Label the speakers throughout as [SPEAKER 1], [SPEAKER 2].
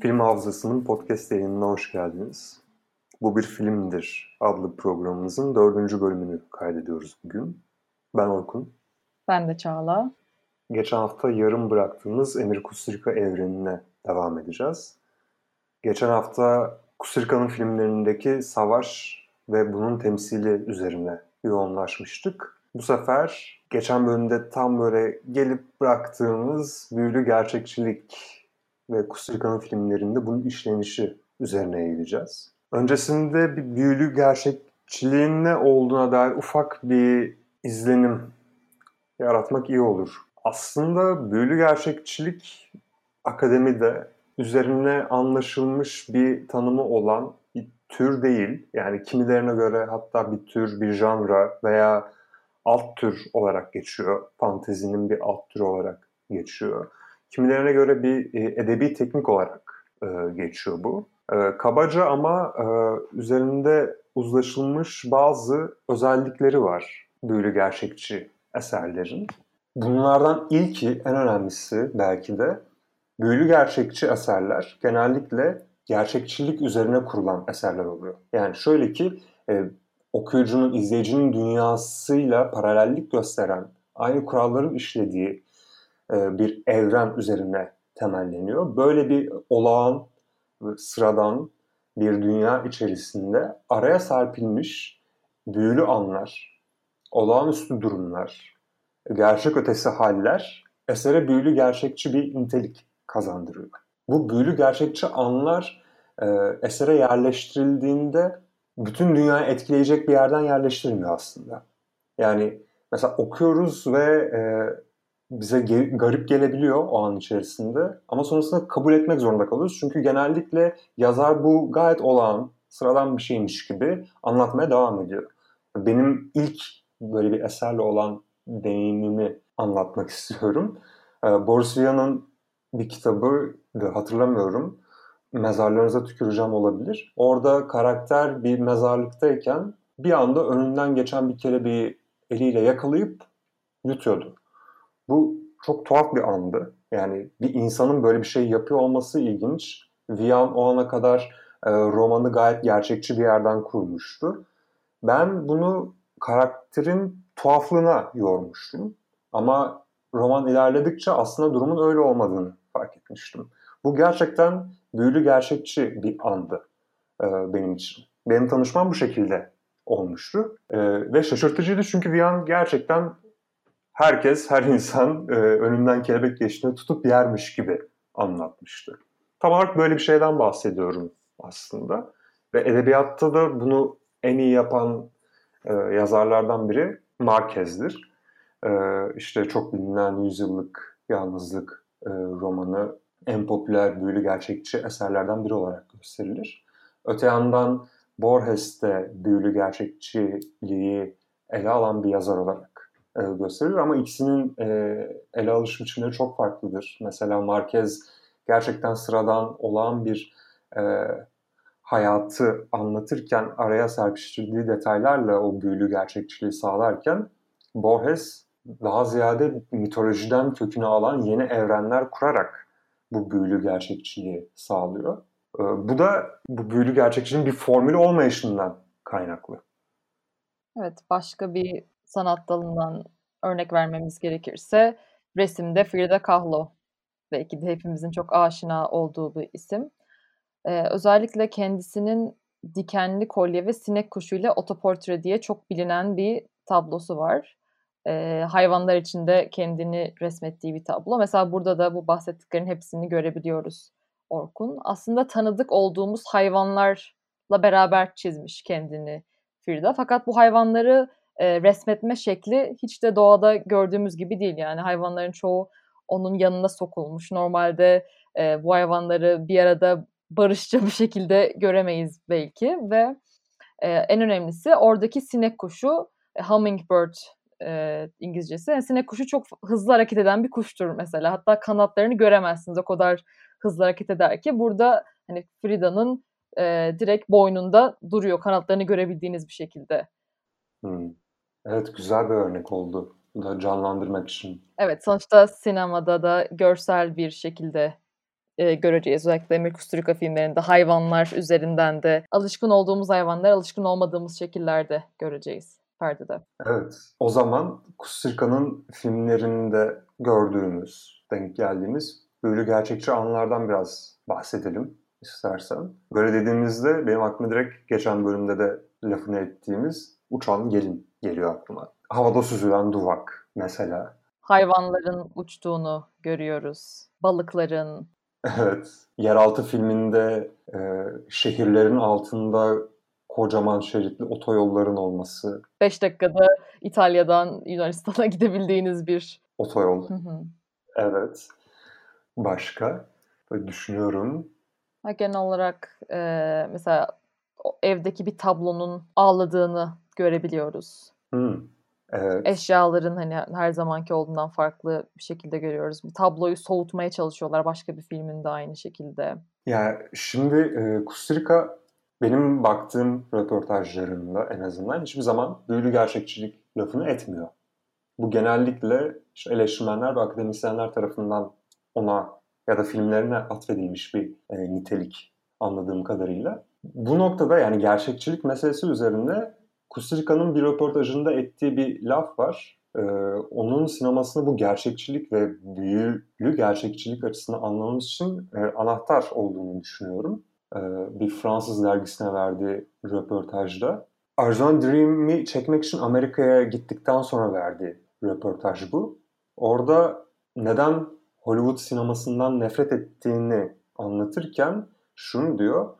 [SPEAKER 1] Film Hafızası'nın podcast yayınına hoş geldiniz. Bu bir filmdir adlı programımızın dördüncü bölümünü kaydediyoruz bugün. Ben Orkun.
[SPEAKER 2] Ben de Çağla.
[SPEAKER 1] Geçen hafta yarım bıraktığımız Emir Kusturica evrenine devam edeceğiz. Geçen hafta Kusturica'nın filmlerindeki savaş ve bunun temsili üzerine yoğunlaşmıştık. Bu sefer geçen bölümde tam böyle gelip bıraktığımız büyülü gerçekçilik ve Kusturica'nın filmlerinde bunun işlenişi üzerine eğileceğiz. Öncesinde bir büyülü gerçekçiliğin ne olduğuna dair ufak bir izlenim yaratmak iyi olur. Aslında büyülü gerçekçilik akademide üzerine anlaşılmış bir tanımı olan bir tür değil. Yani kimilerine göre hatta bir tür, bir janra veya alt tür olarak geçiyor. Fantezinin bir alt tür olarak geçiyor. Kimilerine göre bir e, edebi teknik olarak e, geçiyor bu. E, kabaca ama üzerinde uzlaşılmış bazı özellikleri var büyülü gerçekçi eserlerin. Bunlardan ilki, en önemlisi belki de büyülü gerçekçi eserler genellikle gerçekçilik üzerine kurulan eserler oluyor. Yani şöyle ki okuyucunun, izleyicinin dünyasıyla paralellik gösteren, aynı kuralların işlediği bir evren üzerine temelleniyor. Böyle bir olağan, sıradan bir dünya içerisinde araya serpilmiş büyülü anlar, olağanüstü durumlar, gerçek ötesi haller esere büyülü gerçekçi bir nitelik kazandırıyor. Bu büyülü gerçekçi anlar e, esere yerleştirildiğinde bütün dünyayı etkileyecek bir yerden yerleştirilmiyor aslında. Yani mesela okuyoruz ve e, bize ge- garip gelebiliyor o an içerisinde ama sonrasında kabul etmek zorunda kalıyoruz. Çünkü genellikle yazar bu gayet olağan, sıradan bir şeymiş gibi anlatmaya devam ediyor. Benim ilk böyle bir eserle olan deneyimimi anlatmak istiyorum. Ee, Boris Vian'ın bir kitabı hatırlamıyorum. Mezarlarınıza tüküreceğim olabilir. Orada karakter bir mezarlıktayken bir anda önünden geçen bir kelebeği eliyle yakalayıp yutuyordu. Bu çok tuhaf bir andı. Yani bir insanın böyle bir şey yapıyor olması ilginç. Vian o ana kadar e, romanı gayet gerçekçi bir yerden kurmuştu. Ben bunu karakterin tuhaflığına yormuştum. Ama roman ilerledikçe aslında durumun öyle olmadığını fark etmiştim. Bu gerçekten büyülü gerçekçi bir andı e, benim için. Benim tanışmam bu şekilde olmuştu. E, ve şaşırtıcıydı çünkü Vian gerçekten herkes, her insan e, önünden kelebek geçtiğinde tutup yermiş gibi anlatmıştı. Tam olarak böyle bir şeyden bahsediyorum aslında. Ve edebiyatta da bunu en iyi yapan e, yazarlardan biri Marquez'dir. E, işte çok bilinen Yüzyıllık Yalnızlık e, romanı en popüler büyülü gerçekçi eserlerden biri olarak gösterilir. Öte yandan Borges de büyülü gerçekçiliği ele alan bir yazar olarak e, gösterilir ama ikisinin e, ele alış biçimleri çok farklıdır. Mesela Marquez gerçekten sıradan olan bir e, hayatı anlatırken araya serpiştirdiği detaylarla o büyülü gerçekçiliği sağlarken Borges daha ziyade mitolojiden kökünü alan yeni evrenler kurarak bu büyülü gerçekçiliği sağlıyor. Bu da bu büyülü gerçekçiliğin bir formülü olmayışından kaynaklı.
[SPEAKER 2] Evet, başka bir sanat dalından örnek vermemiz gerekirse resimde Frida Kahlo belki de hepimizin çok aşina olduğu bir isim. Ee, özellikle kendisinin dikenli kolye ve sinek kuşuyla otoportre diye çok bilinen bir tablosu var e, hayvanlar içinde kendini resmettiği bir tablo. Mesela burada da bu bahsettiklerin hepsini görebiliyoruz Orkun. Aslında tanıdık olduğumuz hayvanlarla beraber çizmiş kendini Frida. Fakat bu hayvanları e, resmetme şekli hiç de doğada gördüğümüz gibi değil. Yani hayvanların çoğu onun yanına sokulmuş. Normalde e, bu hayvanları bir arada barışça bir şekilde göremeyiz belki ve e, en önemlisi oradaki sinek kuşu hummingbird e, İngilizcesi. Yani sinek kuşu çok hızlı hareket eden bir kuştur mesela. Hatta kanatlarını göremezsiniz o kadar hızlı hareket eder ki. Burada hani Frida'nın e, direkt boynunda duruyor kanatlarını görebildiğiniz bir şekilde.
[SPEAKER 1] Hmm. Evet güzel bir örnek oldu. da canlandırmak için.
[SPEAKER 2] Evet sonuçta sinemada da görsel bir şekilde e, göreceğiz. Özellikle Emir Kusturica filmlerinde hayvanlar üzerinden de alışkın olduğumuz hayvanlar alışkın olmadığımız şekillerde göreceğiz perdede.
[SPEAKER 1] Evet. O zaman Kusturica'nın filmlerinde gördüğümüz, denk geldiğimiz böyle gerçekçi anlardan biraz bahsedelim istersen. Böyle dediğimizde benim aklıma direkt geçen bölümde de lafını ettiğimiz uçan gelin geliyor aklıma. Havada süzülen duvak mesela.
[SPEAKER 2] Hayvanların uçtuğunu görüyoruz. Balıkların.
[SPEAKER 1] Evet. Yeraltı filminde e, şehirlerin altında kocaman şeritli otoyolların olması.
[SPEAKER 2] 5 dakikada İtalya'dan Yunanistan'a gidebildiğiniz bir
[SPEAKER 1] otoyol. Evet. Başka? Böyle düşünüyorum.
[SPEAKER 2] Ha, genel olarak e, mesela evdeki bir tablonun ağladığını görebiliyoruz.
[SPEAKER 1] Hmm. Evet.
[SPEAKER 2] Eşyaların hani her zamanki olduğundan farklı bir şekilde görüyoruz. Bir tabloyu soğutmaya çalışıyorlar başka bir filmin de aynı şekilde. Ya
[SPEAKER 1] şimdi e, Kusturika benim baktığım röportajlarında en azından hiçbir zaman büyülü gerçekçilik lafını etmiyor. Bu genellikle işte eleştirmenler ve akademisyenler tarafından ona ya da filmlerine atfedilmiş bir e, nitelik anladığım kadarıyla. Bu noktada yani gerçekçilik meselesi üzerinde Kusturica'nın bir röportajında ettiği bir laf var. Ee, onun sinemasını bu gerçekçilik ve büyülü gerçekçilik açısından anlamamız için e, anahtar olduğunu düşünüyorum. Ee, bir Fransız dergisine verdiği röportajda. Arjan Dream'i çekmek için Amerika'ya gittikten sonra verdiği röportaj bu. Orada neden Hollywood sinemasından nefret ettiğini anlatırken şunu diyor.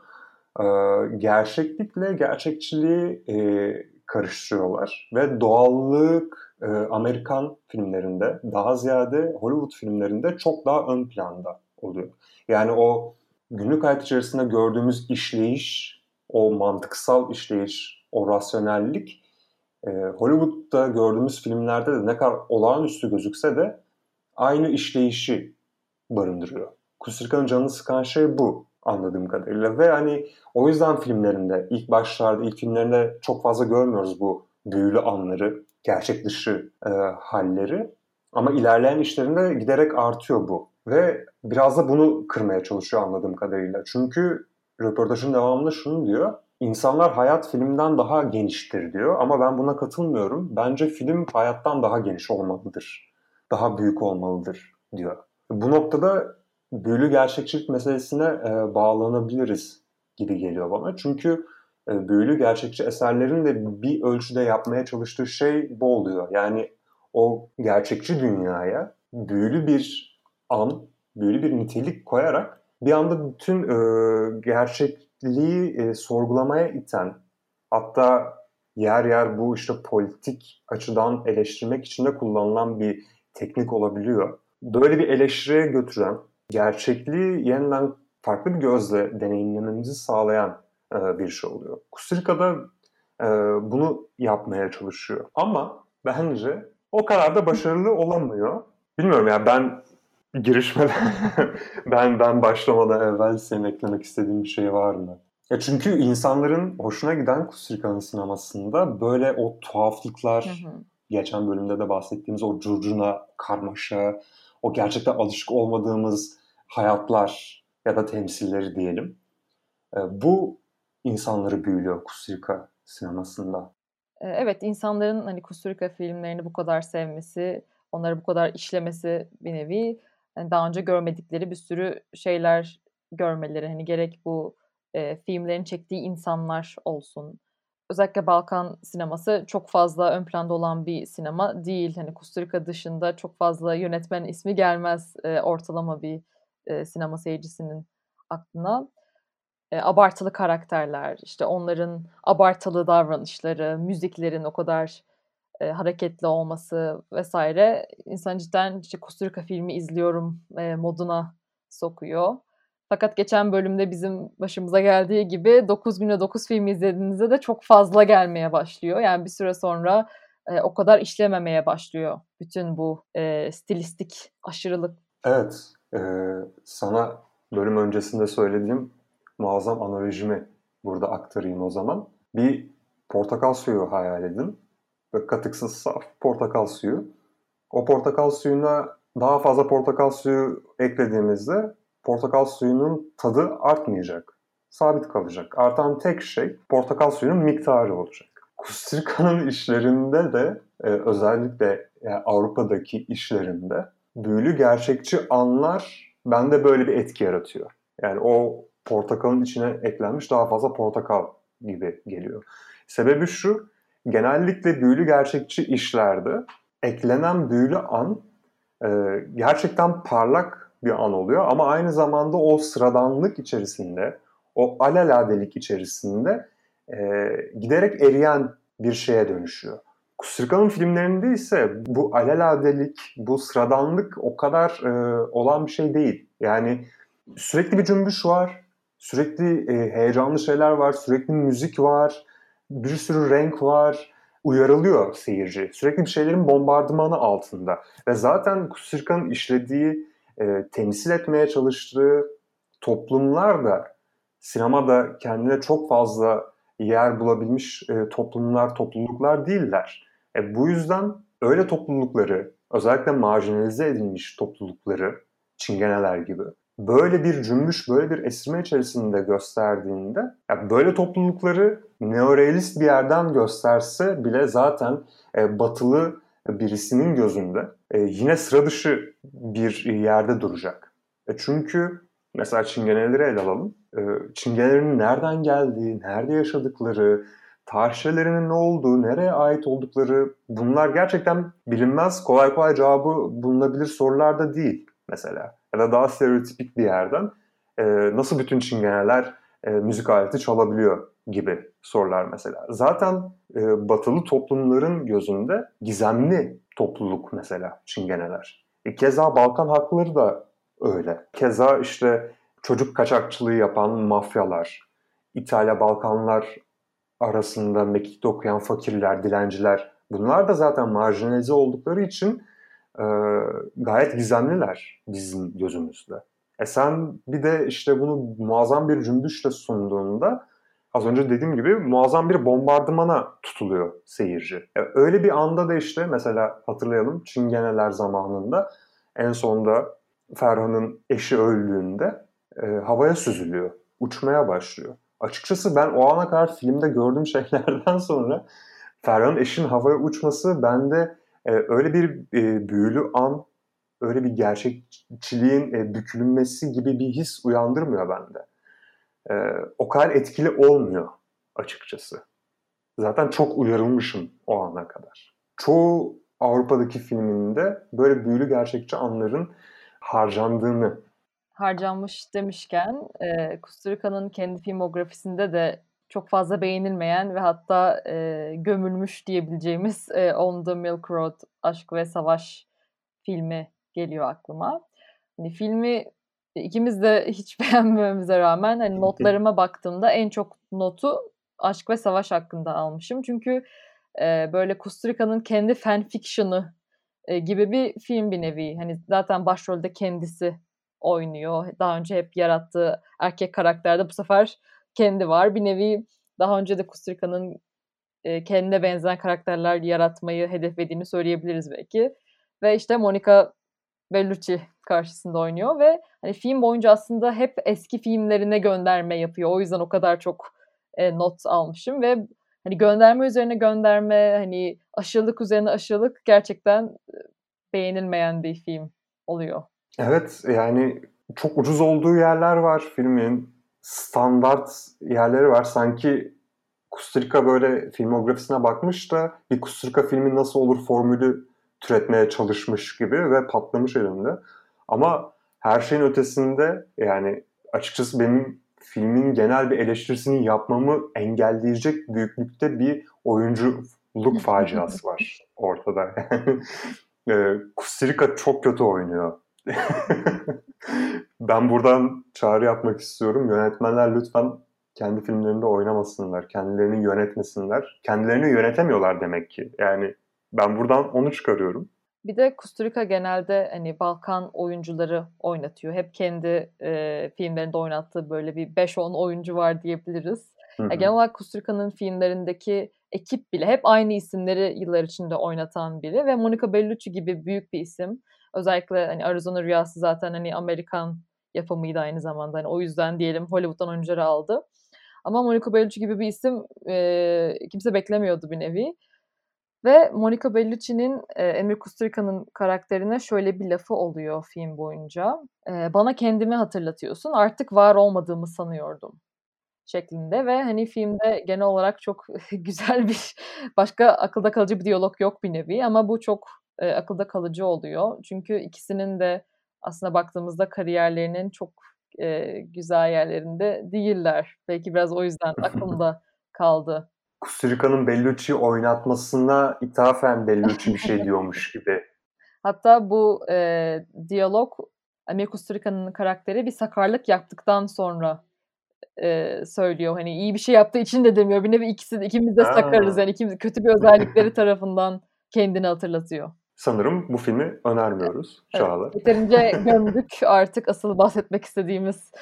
[SPEAKER 1] E, gerçeklikle gerçekçiliği e, karıştırıyorlar ve doğallık e, Amerikan filmlerinde daha ziyade Hollywood filmlerinde çok daha ön planda oluyor. Yani o günlük hayat içerisinde gördüğümüz işleyiş, o mantıksal işleyiş, o rasyonellik e, Hollywood'da gördüğümüz filmlerde de ne kadar olağanüstü gözükse de aynı işleyişi barındırıyor. Kusturica'nın canını sıkan şey bu anladığım kadarıyla. Ve hani o yüzden filmlerinde ilk başlarda, ilk filmlerinde çok fazla görmüyoruz bu büyülü anları, gerçek dışı e, halleri. Ama ilerleyen işlerinde giderek artıyor bu. Ve biraz da bunu kırmaya çalışıyor anladığım kadarıyla. Çünkü röportajın devamında şunu diyor. İnsanlar hayat filmden daha geniştir diyor ama ben buna katılmıyorum. Bence film hayattan daha geniş olmalıdır. Daha büyük olmalıdır diyor. Bu noktada büyülü gerçekçilik meselesine e, bağlanabiliriz gibi geliyor bana. Çünkü e, büyülü gerçekçi eserlerin de bir ölçüde yapmaya çalıştığı şey bu oluyor. Yani o gerçekçi dünyaya büyülü bir an, büyülü bir nitelik koyarak bir anda bütün e, gerçekliği e, sorgulamaya iten hatta yer yer bu işte politik açıdan eleştirmek için de kullanılan bir teknik olabiliyor. Böyle bir eleştiriye götüren gerçekliği yeniden farklı bir gözle deneyimlememizi sağlayan e, bir şey oluyor. Kusturica'da e, bunu yapmaya çalışıyor. Ama bence o kadar da başarılı olamıyor. Bilmiyorum ya yani ben girişmeden ben ben başlamadan evvel senin eklemek istediğin bir şey var mı? Ya çünkü insanların hoşuna giden Kusturica'nın sinemasında böyle o tuhaflıklar, hı hı. geçen bölümde de bahsettiğimiz o curcuna, karmaşa, o gerçekten alışık olmadığımız hayatlar ya da temsilleri diyelim. Bu insanları büyülüyor Kusturika sinemasında.
[SPEAKER 2] Evet, insanların hani Kusturika filmlerini bu kadar sevmesi, onları bu kadar işlemesi bir nevi yani daha önce görmedikleri bir sürü şeyler görmeleri. Hani gerek bu e, filmlerin çektiği insanlar olsun. Özellikle Balkan sineması çok fazla ön planda olan bir sinema değil. Hani Kusturika dışında çok fazla yönetmen ismi gelmez e, ortalama bir e, sinema seyircisinin aklına. E, abartılı karakterler, işte onların abartılı davranışları, müziklerin o kadar e, hareketli olması vesaire insan cidden işte Kusturika filmi izliyorum e, moduna sokuyor. Fakat geçen bölümde bizim başımıza geldiği gibi 9 güne 9 film izlediğinizde de çok fazla gelmeye başlıyor. Yani bir süre sonra e, o kadar işlememeye başlıyor bütün bu e, stilistik aşırılık.
[SPEAKER 1] Evet e, sana bölüm öncesinde söylediğim muazzam analojimi burada aktarayım o zaman. Bir portakal suyu hayal edin. Böyle katıksız saf portakal suyu. O portakal suyuna daha fazla portakal suyu eklediğimizde portakal suyunun tadı artmayacak. Sabit kalacak. Artan tek şey portakal suyunun miktarı olacak. Kusturica'nın işlerinde de e, özellikle yani Avrupa'daki işlerinde büyülü gerçekçi anlar bende böyle bir etki yaratıyor. Yani o portakalın içine eklenmiş daha fazla portakal gibi geliyor. Sebebi şu, genellikle büyülü gerçekçi işlerde eklenen büyülü an e, gerçekten parlak bir an oluyor ama aynı zamanda o sıradanlık içerisinde, o alaladelik içerisinde e, giderek eriyen bir şeye dönüşüyor. Kusturica'nın filmlerinde ise bu alaladelik, bu sıradanlık o kadar e, olan bir şey değil. Yani sürekli bir cümbüş var, sürekli e, heyecanlı şeyler var, sürekli müzik var, bir sürü renk var, uyarılıyor seyirci. Sürekli bir şeylerin bombardımanı altında. Ve zaten Kusturica'nın işlediği, e, temsil etmeye çalıştığı toplumlar da sinemada kendine çok fazla yer bulabilmiş e, toplumlar, topluluklar değiller. E, bu yüzden öyle toplulukları, özellikle marjinalize edilmiş toplulukları, çingeneler gibi böyle bir cümbüş, böyle bir esirme içerisinde gösterdiğinde yani böyle toplulukları neorealist bir yerden gösterse bile zaten e, batılı birisinin gözünde e, yine sıra dışı bir yerde duracak. E, çünkü mesela çingeneleri ele alalım. E, çingenelerin nereden geldiği, nerede yaşadıkları, tarihçelerinin ne olduğu, nereye ait oldukları bunlar gerçekten bilinmez, kolay kolay cevabı bulunabilir sorular da değil mesela. Ya da daha stereotipik bir yerden e, nasıl bütün çingeneler e, müzik aleti çalabiliyor gibi sorular mesela. Zaten e, batılı toplumların gözünde gizemli topluluk mesela çingeneler. E, keza Balkan halkları da öyle. Keza işte çocuk kaçakçılığı yapan mafyalar, İtalya Balkanlar arasında mekikte okuyan fakirler, dilenciler bunlar da zaten marjinalize oldukları için e, gayet gizemliler bizim gözümüzde. E sen bir de işte bunu muazzam bir cümbüşle sunduğunda az önce dediğim gibi muazzam bir bombardımana tutuluyor seyirci. E, öyle bir anda da işte mesela hatırlayalım Çingeneler zamanında en sonunda Ferhan'ın eşi öldüğünde e, havaya süzülüyor, uçmaya başlıyor. Açıkçası ben o ana kadar filmde gördüğüm şeylerden sonra Ferhan'ın eşin havaya uçması bende e, öyle bir e, büyülü an, öyle bir gerçekçiliğin e, bükülünmesi gibi bir his uyandırmıyor bende. E, o kadar etkili olmuyor açıkçası. Zaten çok uyarılmışım o ana kadar. Çoğu Avrupa'daki filminde böyle büyülü gerçekçi anların harcandığını
[SPEAKER 2] harcanmış demişken e, Kusturica'nın kendi filmografisinde de çok fazla beğenilmeyen ve hatta e, gömülmüş diyebileceğimiz e, On the Milk Road Aşk ve Savaş filmi geliyor aklıma. Hani filmi ikimiz de hiç beğenmememize rağmen hani notlarıma baktığımda en çok notu aşk ve savaş hakkında almışım. Çünkü e, böyle Kusturica'nın kendi fanfiction'ı e, gibi bir film bir nevi. Hani zaten başrolde kendisi oynuyor. Daha önce hep yarattığı erkek karakterde bu sefer kendi var. Bir nevi daha önce de Kusturica'nın e, kendine benzeyen karakterler yaratmayı hedeflediğini söyleyebiliriz belki. Ve işte Monica Bellucci karşısında oynuyor ve hani film boyunca aslında hep eski filmlerine gönderme yapıyor. O yüzden o kadar çok e, not almışım ve hani gönderme üzerine gönderme, hani aşırılık üzerine aşırılık gerçekten e, beğenilmeyen bir film oluyor.
[SPEAKER 1] Evet yani çok ucuz olduğu yerler var filmin standart yerleri var. Sanki Kusturika böyle filmografisine bakmış da bir Kusturika filmi nasıl olur formülü türetmeye çalışmış gibi ve patlamış elinde. Ama her şeyin ötesinde yani açıkçası benim filmin genel bir eleştirisini yapmamı engelleyecek büyüklükte bir oyunculuk faciası var ortada. E, Kusturika çok kötü oynuyor. ben buradan çağrı yapmak istiyorum. Yönetmenler lütfen kendi filmlerinde oynamasınlar, kendilerini yönetmesinler. Kendilerini yönetemiyorlar demek ki. Yani ben buradan onu çıkarıyorum.
[SPEAKER 2] Bir de Kusturica genelde hani Balkan oyuncuları oynatıyor. Hep kendi e, filmlerinde oynattığı böyle bir 5-10 oyuncu var diyebiliriz. Hı hı. Yani genel olarak Kusturica'nın filmlerindeki ekip bile hep aynı isimleri yıllar içinde oynatan biri ve Monica Bellucci gibi büyük bir isim. Özellikle hani Arizona Rüyası zaten hani Amerikan yapımıydı aynı zamanda. Hani o yüzden diyelim Hollywood'dan oyuncuları aldı. Ama Monica Bellucci gibi bir isim e, kimse beklemiyordu bir nevi. Ve Monica Bellucci'nin e, Emir Kusturica'nın karakterine şöyle bir lafı oluyor film boyunca. E, bana kendimi hatırlatıyorsun artık var olmadığımı sanıyordum şeklinde ve hani filmde genel olarak çok güzel bir başka akılda kalıcı bir diyalog yok bir nevi ama bu çok e, akılda kalıcı oluyor. Çünkü ikisinin de aslında baktığımızda kariyerlerinin çok e, güzel yerlerinde değiller. Belki biraz o yüzden aklımda kaldı.
[SPEAKER 1] Kusturica'nın Bellucci'yi oynatmasına ithafen Bellucci bir şey diyormuş gibi.
[SPEAKER 2] Hatta bu e, diyalog Amir Kusturica'nın karakteri bir sakarlık yaptıktan sonra e, söylüyor. Hani iyi bir şey yaptığı için de demiyor. Bir nevi ikisi de, ikimiz de sakarız. Yani ikimiz kötü bir özellikleri tarafından kendini hatırlatıyor.
[SPEAKER 1] Sanırım bu filmi önermiyoruz Çağla.
[SPEAKER 2] Evet, yeterince gömdük. Artık asıl bahsetmek istediğimiz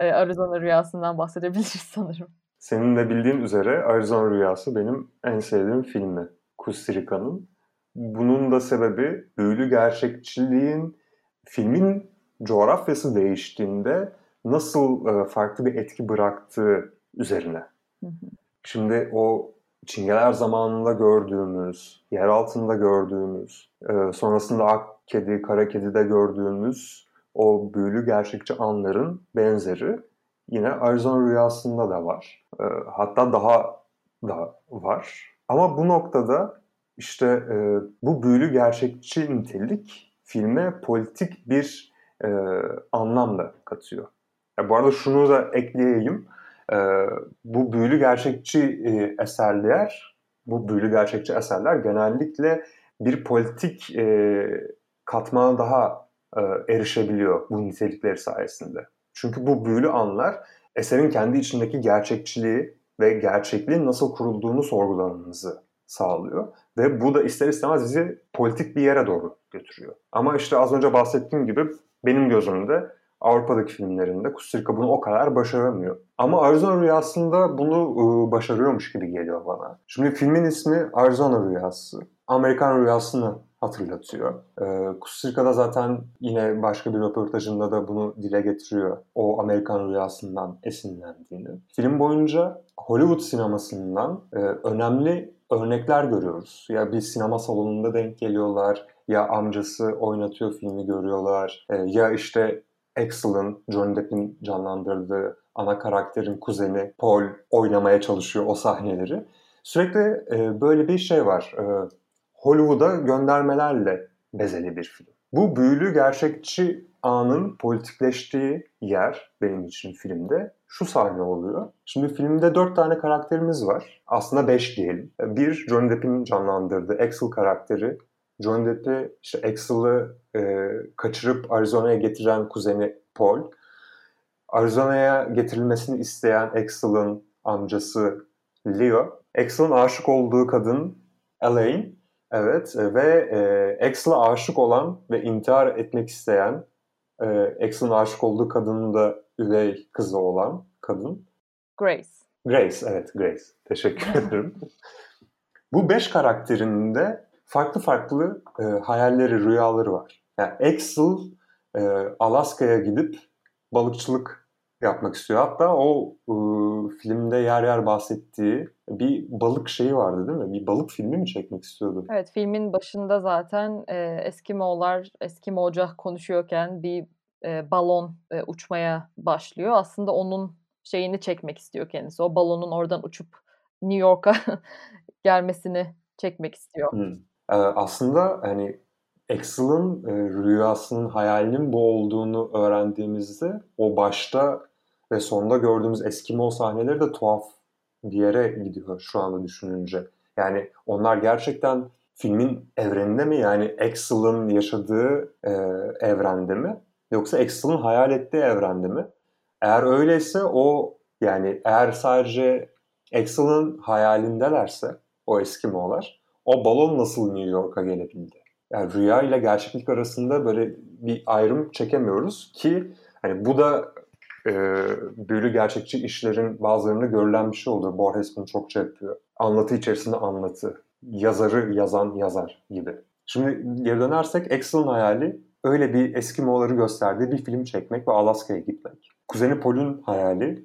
[SPEAKER 2] e, Arizona Rüyası'ndan bahsedebiliriz sanırım.
[SPEAKER 1] Senin de bildiğin üzere Arizona Rüyası benim en sevdiğim filmi. Kusturica'nın. Bunun da sebebi büyülü gerçekçiliğin filmin coğrafyası değiştiğinde nasıl e, farklı bir etki bıraktığı üzerine. Şimdi o Çingeler zamanında gördüğümüz, yer altında gördüğümüz, e, sonrasında Ak Kedi, Kara Kedi'de gördüğümüz o büyülü gerçekçi anların benzeri yine Arizona Rüyası'nda da var. E, hatta daha da var. Ama bu noktada işte e, bu büyülü gerçekçi nitelik filme politik bir e, anlam da katıyor. Bu arada şunu da ekleyeyim. E, bu büyülü gerçekçi e, eserler, bu büyülü gerçekçi eserler genellikle bir politik e, katmana daha e, erişebiliyor bu nitelikleri sayesinde. Çünkü bu büyülü anlar eserin kendi içindeki gerçekçiliği ve gerçekliğin nasıl kurulduğunu sorgulamamızı sağlıyor. Ve bu da ister istemez bizi politik bir yere doğru götürüyor. Ama işte az önce bahsettiğim gibi benim gözümde Avrupa'daki filmlerinde Kusturica bunu o kadar başaramıyor. Ama Arizona Rüyası'nda bunu ıı, başarıyormuş gibi geliyor bana. Şimdi filmin ismi Arizona Rüyası. Amerikan Rüyası'nı hatırlatıyor. Ee, Kusturica'da zaten yine başka bir röportajında da bunu dile getiriyor. O Amerikan Rüyası'ndan esinlendiğini. Film boyunca Hollywood sinemasından e, önemli örnekler görüyoruz. Ya bir sinema salonunda denk geliyorlar, ya amcası oynatıyor filmi görüyorlar, e, ya işte Axel'ın, Johnny Depp'in canlandırdığı ana karakterin kuzeni Paul oynamaya çalışıyor o sahneleri. Sürekli e, böyle bir şey var. E, Hollywood'a göndermelerle bezeli bir film. Bu büyülü gerçekçi anın politikleştiği yer benim için filmde şu sahne oluyor. Şimdi filmde dört tane karakterimiz var. Aslında beş diyelim. Bir, Johnny Depp'in canlandırdığı Axel karakteri John Depp'i işte Axel'ı e, kaçırıp Arizona'ya getiren kuzeni Paul. Arizona'ya getirilmesini isteyen Axel'ın amcası Leo. Axel'ın aşık olduğu kadın Elaine. Evet ve e, Axel'a aşık olan ve intihar etmek isteyen e, Axel'ın aşık olduğu kadının da üvey kızı olan kadın.
[SPEAKER 2] Grace.
[SPEAKER 1] Grace, evet Grace. Teşekkür ederim. Bu beş karakterin de farklı farklı e, hayalleri, rüyaları var. Yani Axel e, Alaska'ya gidip balıkçılık yapmak istiyor. Hatta o e, filmde yer yer bahsettiği bir balık şeyi vardı değil mi? Bir balık filmi mi çekmek istiyordu?
[SPEAKER 2] Evet filmin başında zaten e, Eskimoğullar Eskimoca konuşuyorken bir e, balon e, uçmaya başlıyor. Aslında onun şeyini çekmek istiyor kendisi. O balonun oradan uçup New York'a gelmesini çekmek istiyor. Hmm.
[SPEAKER 1] Ee, aslında hani Axel'ın e, rüyasının, hayalinin bu olduğunu öğrendiğimizde o başta ve sonda gördüğümüz Eskimo sahneleri de tuhaf bir yere gidiyor şu anda düşününce. Yani onlar gerçekten filmin evreninde mi yani Axel'ın yaşadığı e, evrende mi yoksa Axel'ın hayal ettiği evrende mi? Eğer öyleyse o yani eğer sadece Axel'ın hayalindelerse o Eskimo'lar o balon nasıl New York'a gelebildi? Yani rüya ile gerçeklik arasında böyle bir ayrım çekemiyoruz ki hani bu da e, büyülü gerçekçi işlerin bazılarında görülen bir şey oluyor. Borges bunu çokça yapıyor. Anlatı içerisinde anlatı. Yazarı yazan yazar gibi. Şimdi geri dönersek Axel'ın hayali öyle bir Eskimo'ları gösterdiği bir film çekmek ve Alaska'ya gitmek. Kuzeni Paul'un hayali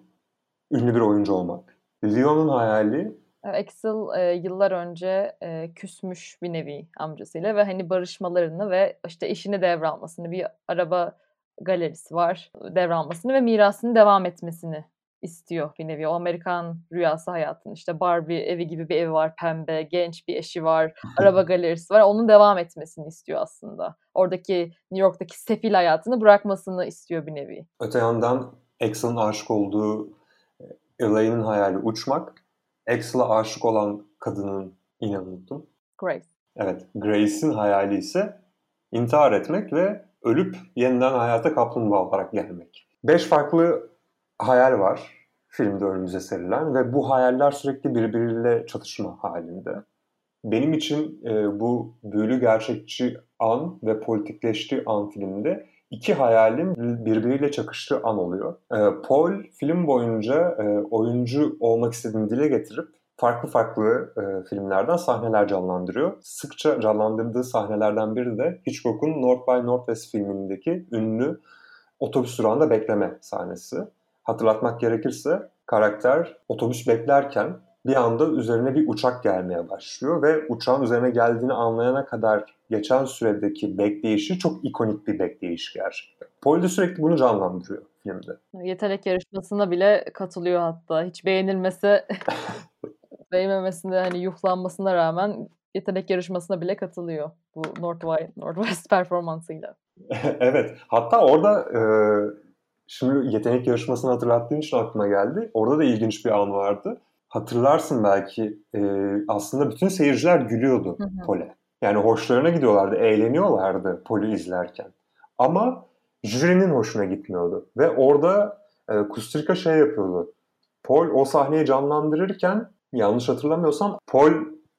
[SPEAKER 1] ünlü bir oyuncu olmak. Leon'un hayali
[SPEAKER 2] Axel e, yıllar önce e, küsmüş bir nevi amcasıyla ve hani barışmalarını ve işte işini devralmasını bir araba galerisi var devralmasını ve mirasını devam etmesini istiyor bir nevi. O Amerikan rüyası hayatını işte Barbie evi gibi bir evi var pembe, genç bir eşi var, araba galerisi var. Onun devam etmesini istiyor aslında. Oradaki New York'taki sefil hayatını bırakmasını istiyor bir nevi.
[SPEAKER 1] Öte yandan Axel'ın aşık olduğu Elaine'in hayali uçmak. Axel'a aşık olan kadının yine unuttum.
[SPEAKER 2] Grace.
[SPEAKER 1] Evet. Grace'in hayali ise intihar etmek ve ölüp yeniden hayata kaplumbağa olarak gelmek. Beş farklı hayal var filmde önümüze serilen ve bu hayaller sürekli birbiriyle çatışma halinde. Benim için e, bu büyülü gerçekçi an ve politikleştiği an filmde iki hayalim birbiriyle çakıştığı an oluyor. E, Paul film boyunca e, oyuncu olmak istediğini dile getirip farklı farklı e, filmlerden sahneler canlandırıyor. Sıkça canlandırdığı sahnelerden biri de Hitchcock'un North by Northwest filmindeki ünlü otobüs durağında bekleme sahnesi. Hatırlatmak gerekirse karakter otobüs beklerken bir anda üzerine bir uçak gelmeye başlıyor ve uçağın üzerine geldiğini anlayana kadar geçen süredeki bekleyişi çok ikonik bir bekleyiş gerçekten. Paul de sürekli bunu canlandırıyor filmde.
[SPEAKER 2] Yetenek yarışmasına bile katılıyor hatta. Hiç beğenilmese beğenmemesinde hani yuhlanmasına rağmen yetenek yarışmasına bile katılıyor bu Northwest, Northwest performansıyla.
[SPEAKER 1] evet. Hatta orada e, şimdi yetenek yarışmasını hatırlattığın için aklıma geldi. Orada da ilginç bir an vardı. Hatırlarsın belki e, aslında bütün seyirciler gülüyordu Pole. Yani hoşlarına gidiyorlardı, eğleniyorlardı Pol'ü izlerken. Ama jürinin hoşuna gitmiyordu. Ve orada e, Kustrika şey yapıyordu. Paul o sahneyi canlandırırken yanlış hatırlamıyorsam Paul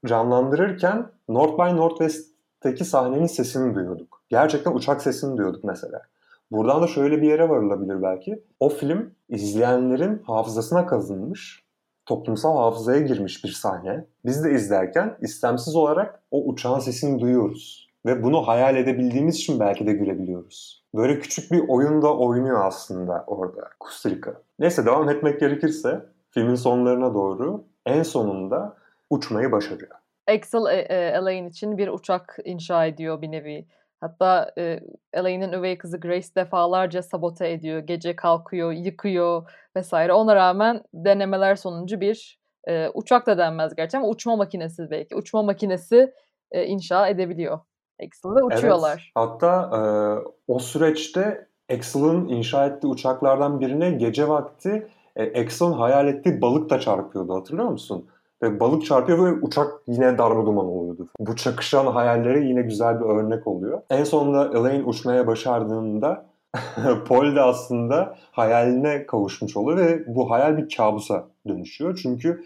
[SPEAKER 1] canlandırırken North by Northwest'teki sahnenin sesini duyuyorduk. Gerçekten uçak sesini duyuyorduk mesela. Buradan da şöyle bir yere varılabilir belki. O film izleyenlerin hafızasına kazınmış, toplumsal hafızaya girmiş bir sahne. Biz de izlerken istemsiz olarak o uçağın sesini duyuyoruz. Ve bunu hayal edebildiğimiz için belki de gülebiliyoruz. Böyle küçük bir oyun da oynuyor aslında orada Kustrika. Neyse devam etmek gerekirse filmin sonlarına doğru en sonunda uçmayı başarıyor.
[SPEAKER 2] Axel e, e, Elaine için bir uçak inşa ediyor bir nevi. Hatta e, Elaine'in üvey kızı Grace defalarca sabote ediyor. Gece kalkıyor, yıkıyor vesaire. Ona rağmen denemeler sonucu bir e, uçak da denmez gerçi ama uçma makinesi belki. Uçma makinesi e, inşa edebiliyor ve uçuyorlar. Evet,
[SPEAKER 1] hatta e, o süreçte Axel'ın inşa ettiği uçaklardan birine gece vakti e, Exxon hayal ettiği balık da çarpıyordu hatırlıyor musun? Ve balık çarpıyor ve uçak yine darma duman oluyordu. Bu çakışan hayallere yine güzel bir örnek oluyor. En sonunda Elaine uçmaya başardığında Paul de aslında hayaline kavuşmuş oluyor ve bu hayal bir kabusa dönüşüyor. Çünkü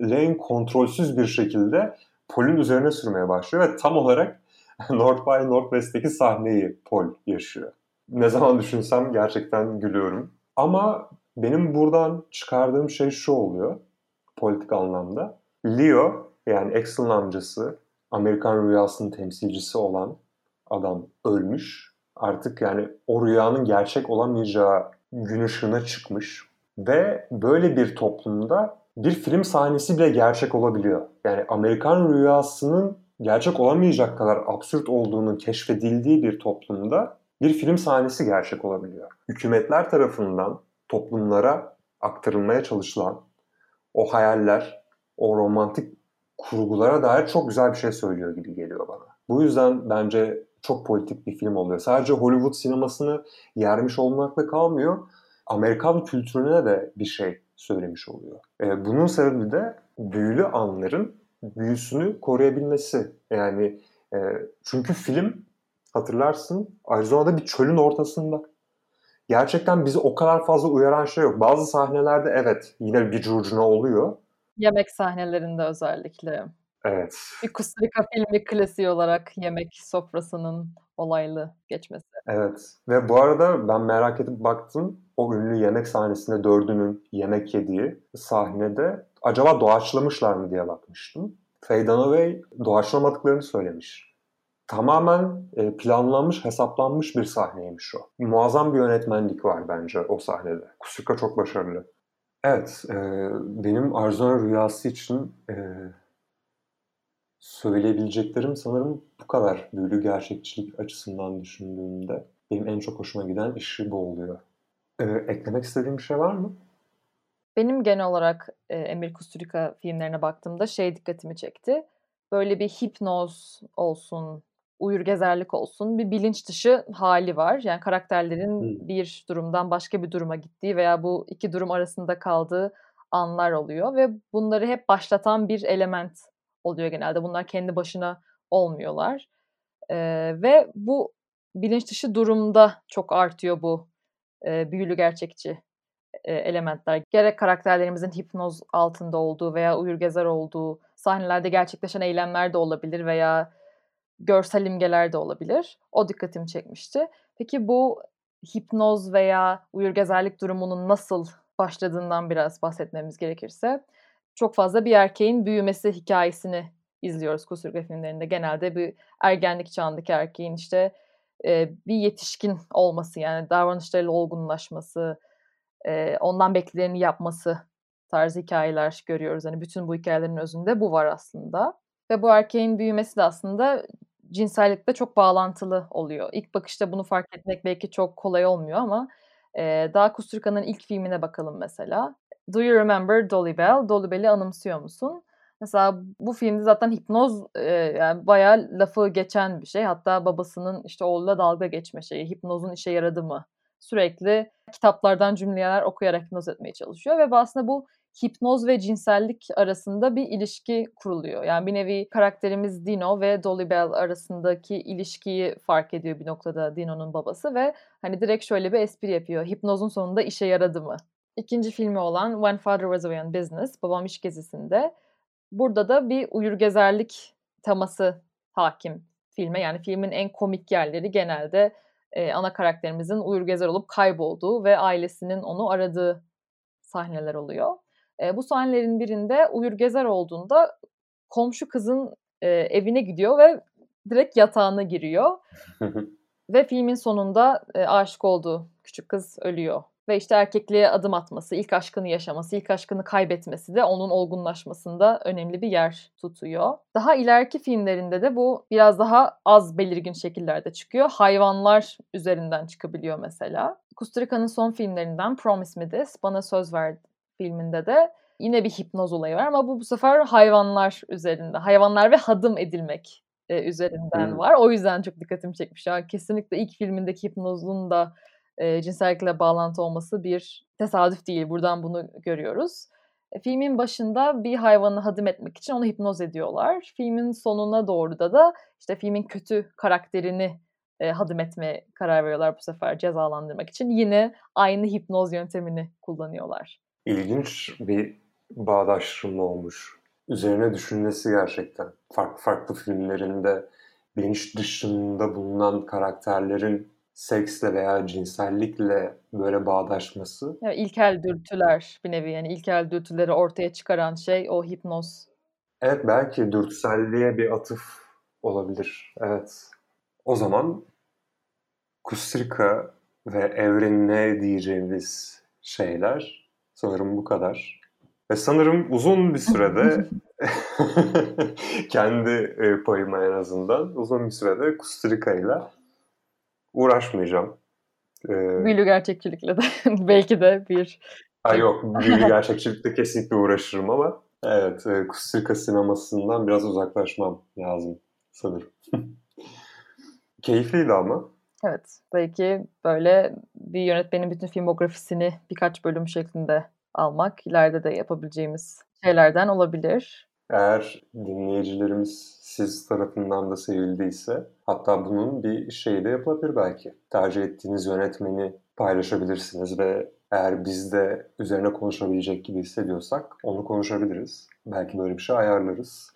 [SPEAKER 1] Elaine kontrolsüz bir şekilde Paul'ün üzerine sürmeye başlıyor ve tam olarak North by Northwest'teki sahneyi Paul yaşıyor. Ne zaman düşünsem gerçekten gülüyorum. Ama benim buradan çıkardığım şey şu oluyor politik anlamda. Leo yani Axel'ın amcası Amerikan rüyasının temsilcisi olan adam ölmüş. Artık yani o rüyanın gerçek olamayacağı gün ışığına çıkmış. Ve böyle bir toplumda bir film sahnesi bile gerçek olabiliyor. Yani Amerikan rüyasının gerçek olamayacak kadar absürt olduğunu keşfedildiği bir toplumda bir film sahnesi gerçek olabiliyor. Hükümetler tarafından toplumlara aktarılmaya çalışılan o hayaller, o romantik kurgulara dair çok güzel bir şey söylüyor gibi geliyor bana. Bu yüzden bence çok politik bir film oluyor. Sadece Hollywood sinemasını yermiş olmakla kalmıyor. Amerikan kültürüne de bir şey söylemiş oluyor. E, bunun sebebi de büyülü anların büyüsünü koruyabilmesi. Yani e, çünkü film hatırlarsın Arizona'da bir çölün ortasında gerçekten bizi o kadar fazla uyaran şey yok. Bazı sahnelerde evet yine bir curcuna oluyor.
[SPEAKER 2] Yemek sahnelerinde özellikle.
[SPEAKER 1] Evet.
[SPEAKER 2] Bir Rica filmi klasiği olarak yemek sofrasının olaylı geçmesi.
[SPEAKER 1] Evet. Ve bu arada ben merak edip baktım. O ünlü yemek sahnesinde dördünün yemek yediği sahnede acaba doğaçlamışlar mı diye bakmıştım. Faye Dunaway doğaçlamadıklarını söylemiş. Tamamen e, planlanmış, hesaplanmış bir sahneymiş o. Muazzam bir yönetmenlik var bence o sahnede. Kusurka çok başarılı. Evet, e, benim Arzona Rüyası için e, söyleyebileceklerim sanırım bu kadar büyülü gerçekçilik açısından düşündüğümde. Benim en çok hoşuma giden işi bu oluyor. Eklemek istediğim bir şey var mı?
[SPEAKER 2] Benim genel olarak Emir Kusturica filmlerine baktığımda şey dikkatimi çekti. Böyle bir hipnoz olsun, uyur gezerlik olsun bir bilinç dışı hali var. Yani karakterlerin hmm. bir durumdan başka bir duruma gittiği veya bu iki durum arasında kaldığı anlar oluyor ve bunları hep başlatan bir element oluyor genelde. Bunlar kendi başına olmuyorlar. Ee, ve bu bilinç dışı durumda çok artıyor bu e, büyülü gerçekçi e, elementler. Gerek karakterlerimizin hipnoz altında olduğu veya uyur gezer olduğu sahnelerde gerçekleşen eylemler de olabilir veya görsel imgeler de olabilir. O dikkatimi çekmişti. Peki bu hipnoz veya uyurgezerlik durumunun nasıl başladığından biraz bahsetmemiz gerekirse çok fazla bir erkeğin büyümesi hikayesini izliyoruz Kusurga filmlerinde. Genelde bir ergenlik çağındaki erkeğin işte e, bir yetişkin olması yani davranışlarıyla olgunlaşması, e, ondan bekleneni yapması tarzı hikayeler görüyoruz. Hani bütün bu hikayelerin özünde bu var aslında. Ve bu erkeğin büyümesi de aslında cinsellikle çok bağlantılı oluyor. İlk bakışta bunu fark etmek belki çok kolay olmuyor ama e, daha Kusturica'nın ilk filmine bakalım mesela. Do you remember Dolly Bell? Dolly Bell'i anımsıyor musun? Mesela bu filmde zaten hipnoz e, yani bayağı lafı geçen bir şey. Hatta babasının işte oğluyla dalga geçme şeyi. Hipnozun işe yaradı mı? Sürekli kitaplardan cümleler okuyarak hipnoz etmeye çalışıyor ve aslında bu hipnoz ve cinsellik arasında bir ilişki kuruluyor. Yani bir nevi karakterimiz Dino ve Dolly Bell arasındaki ilişkiyi fark ediyor bir noktada Dino'nun babası ve hani direkt şöyle bir espri yapıyor. Hipnozun sonunda işe yaradı mı? İkinci filmi olan When Father Was Away on Business, Babam İş Gezisi'nde burada da bir uyur gezerlik teması hakim filme. Yani filmin en komik yerleri genelde e, ana karakterimizin uyur gezer olup kaybolduğu ve ailesinin onu aradığı sahneler oluyor. E, bu sahnelerin birinde Uyur Gezer olduğunda komşu kızın e, evine gidiyor ve direkt yatağına giriyor. ve filmin sonunda e, aşık olduğu küçük kız ölüyor. Ve işte erkekliğe adım atması, ilk aşkını yaşaması, ilk aşkını kaybetmesi de onun olgunlaşmasında önemli bir yer tutuyor. Daha ileriki filmlerinde de bu biraz daha az belirgin şekillerde çıkıyor. Hayvanlar üzerinden çıkabiliyor mesela. Kusturica'nın son filmlerinden Promise Me This, Bana Söz Ver filminde de yine bir hipnoz olayı var ama bu bu sefer hayvanlar üzerinde. Hayvanlar ve hadım edilmek e, üzerinden hmm. var. O yüzden çok dikkatimi çekmiş. Yani kesinlikle ilk filmindeki hipnozun da e, cinsellikle bağlantı olması bir tesadüf değil. Buradan bunu görüyoruz. E, filmin başında bir hayvanı hadım etmek için onu hipnoz ediyorlar. Filmin sonuna doğru da da işte filmin kötü karakterini e, hadım etmeye karar veriyorlar bu sefer cezalandırmak için. Yine aynı hipnoz yöntemini kullanıyorlar
[SPEAKER 1] ilginç bir bağdaştırma olmuş. Üzerine düşünmesi gerçekten. Farklı farklı filmlerinde bilinç dışında bulunan karakterlerin seksle veya cinsellikle böyle bağdaşması.
[SPEAKER 2] Ya ilkel dürtüler bir nevi yani ilkel dürtüleri ortaya çıkaran şey o hipnoz.
[SPEAKER 1] Evet belki dürtüselliğe bir atıf olabilir. Evet. O zaman Kustrika ve evrenine diyeceğimiz şeyler Sanırım bu kadar. Ve sanırım uzun bir sürede kendi e, payıma en azından uzun bir sürede Kusturika ile uğraşmayacağım.
[SPEAKER 2] Ee, büyülü gerçekçilikle de belki de bir...
[SPEAKER 1] Ha yok, büyülü gerçekçilikle kesinlikle uğraşırım ama evet, e, Kusturika sinemasından biraz uzaklaşmam lazım sanırım. Keyifliydi ama.
[SPEAKER 2] Evet. Belki böyle bir yönetmenin bütün filmografisini birkaç bölüm şeklinde almak ileride de yapabileceğimiz şeylerden olabilir.
[SPEAKER 1] Eğer dinleyicilerimiz siz tarafından da sevildiyse hatta bunun bir şeyi de yapılabilir belki. Tercih ettiğiniz yönetmeni paylaşabilirsiniz ve eğer biz de üzerine konuşabilecek gibi hissediyorsak onu konuşabiliriz. Belki böyle bir şey ayarlarız.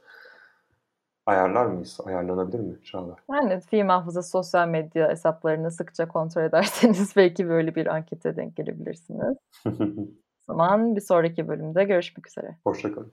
[SPEAKER 1] Ayarlar mıyız? Ayarlanabilir mi Çağla?
[SPEAKER 2] Yani film hafıza sosyal medya hesaplarını sıkça kontrol ederseniz belki böyle bir ankete denk gelebilirsiniz. zaman bir sonraki bölümde görüşmek üzere.
[SPEAKER 1] Hoşçakalın.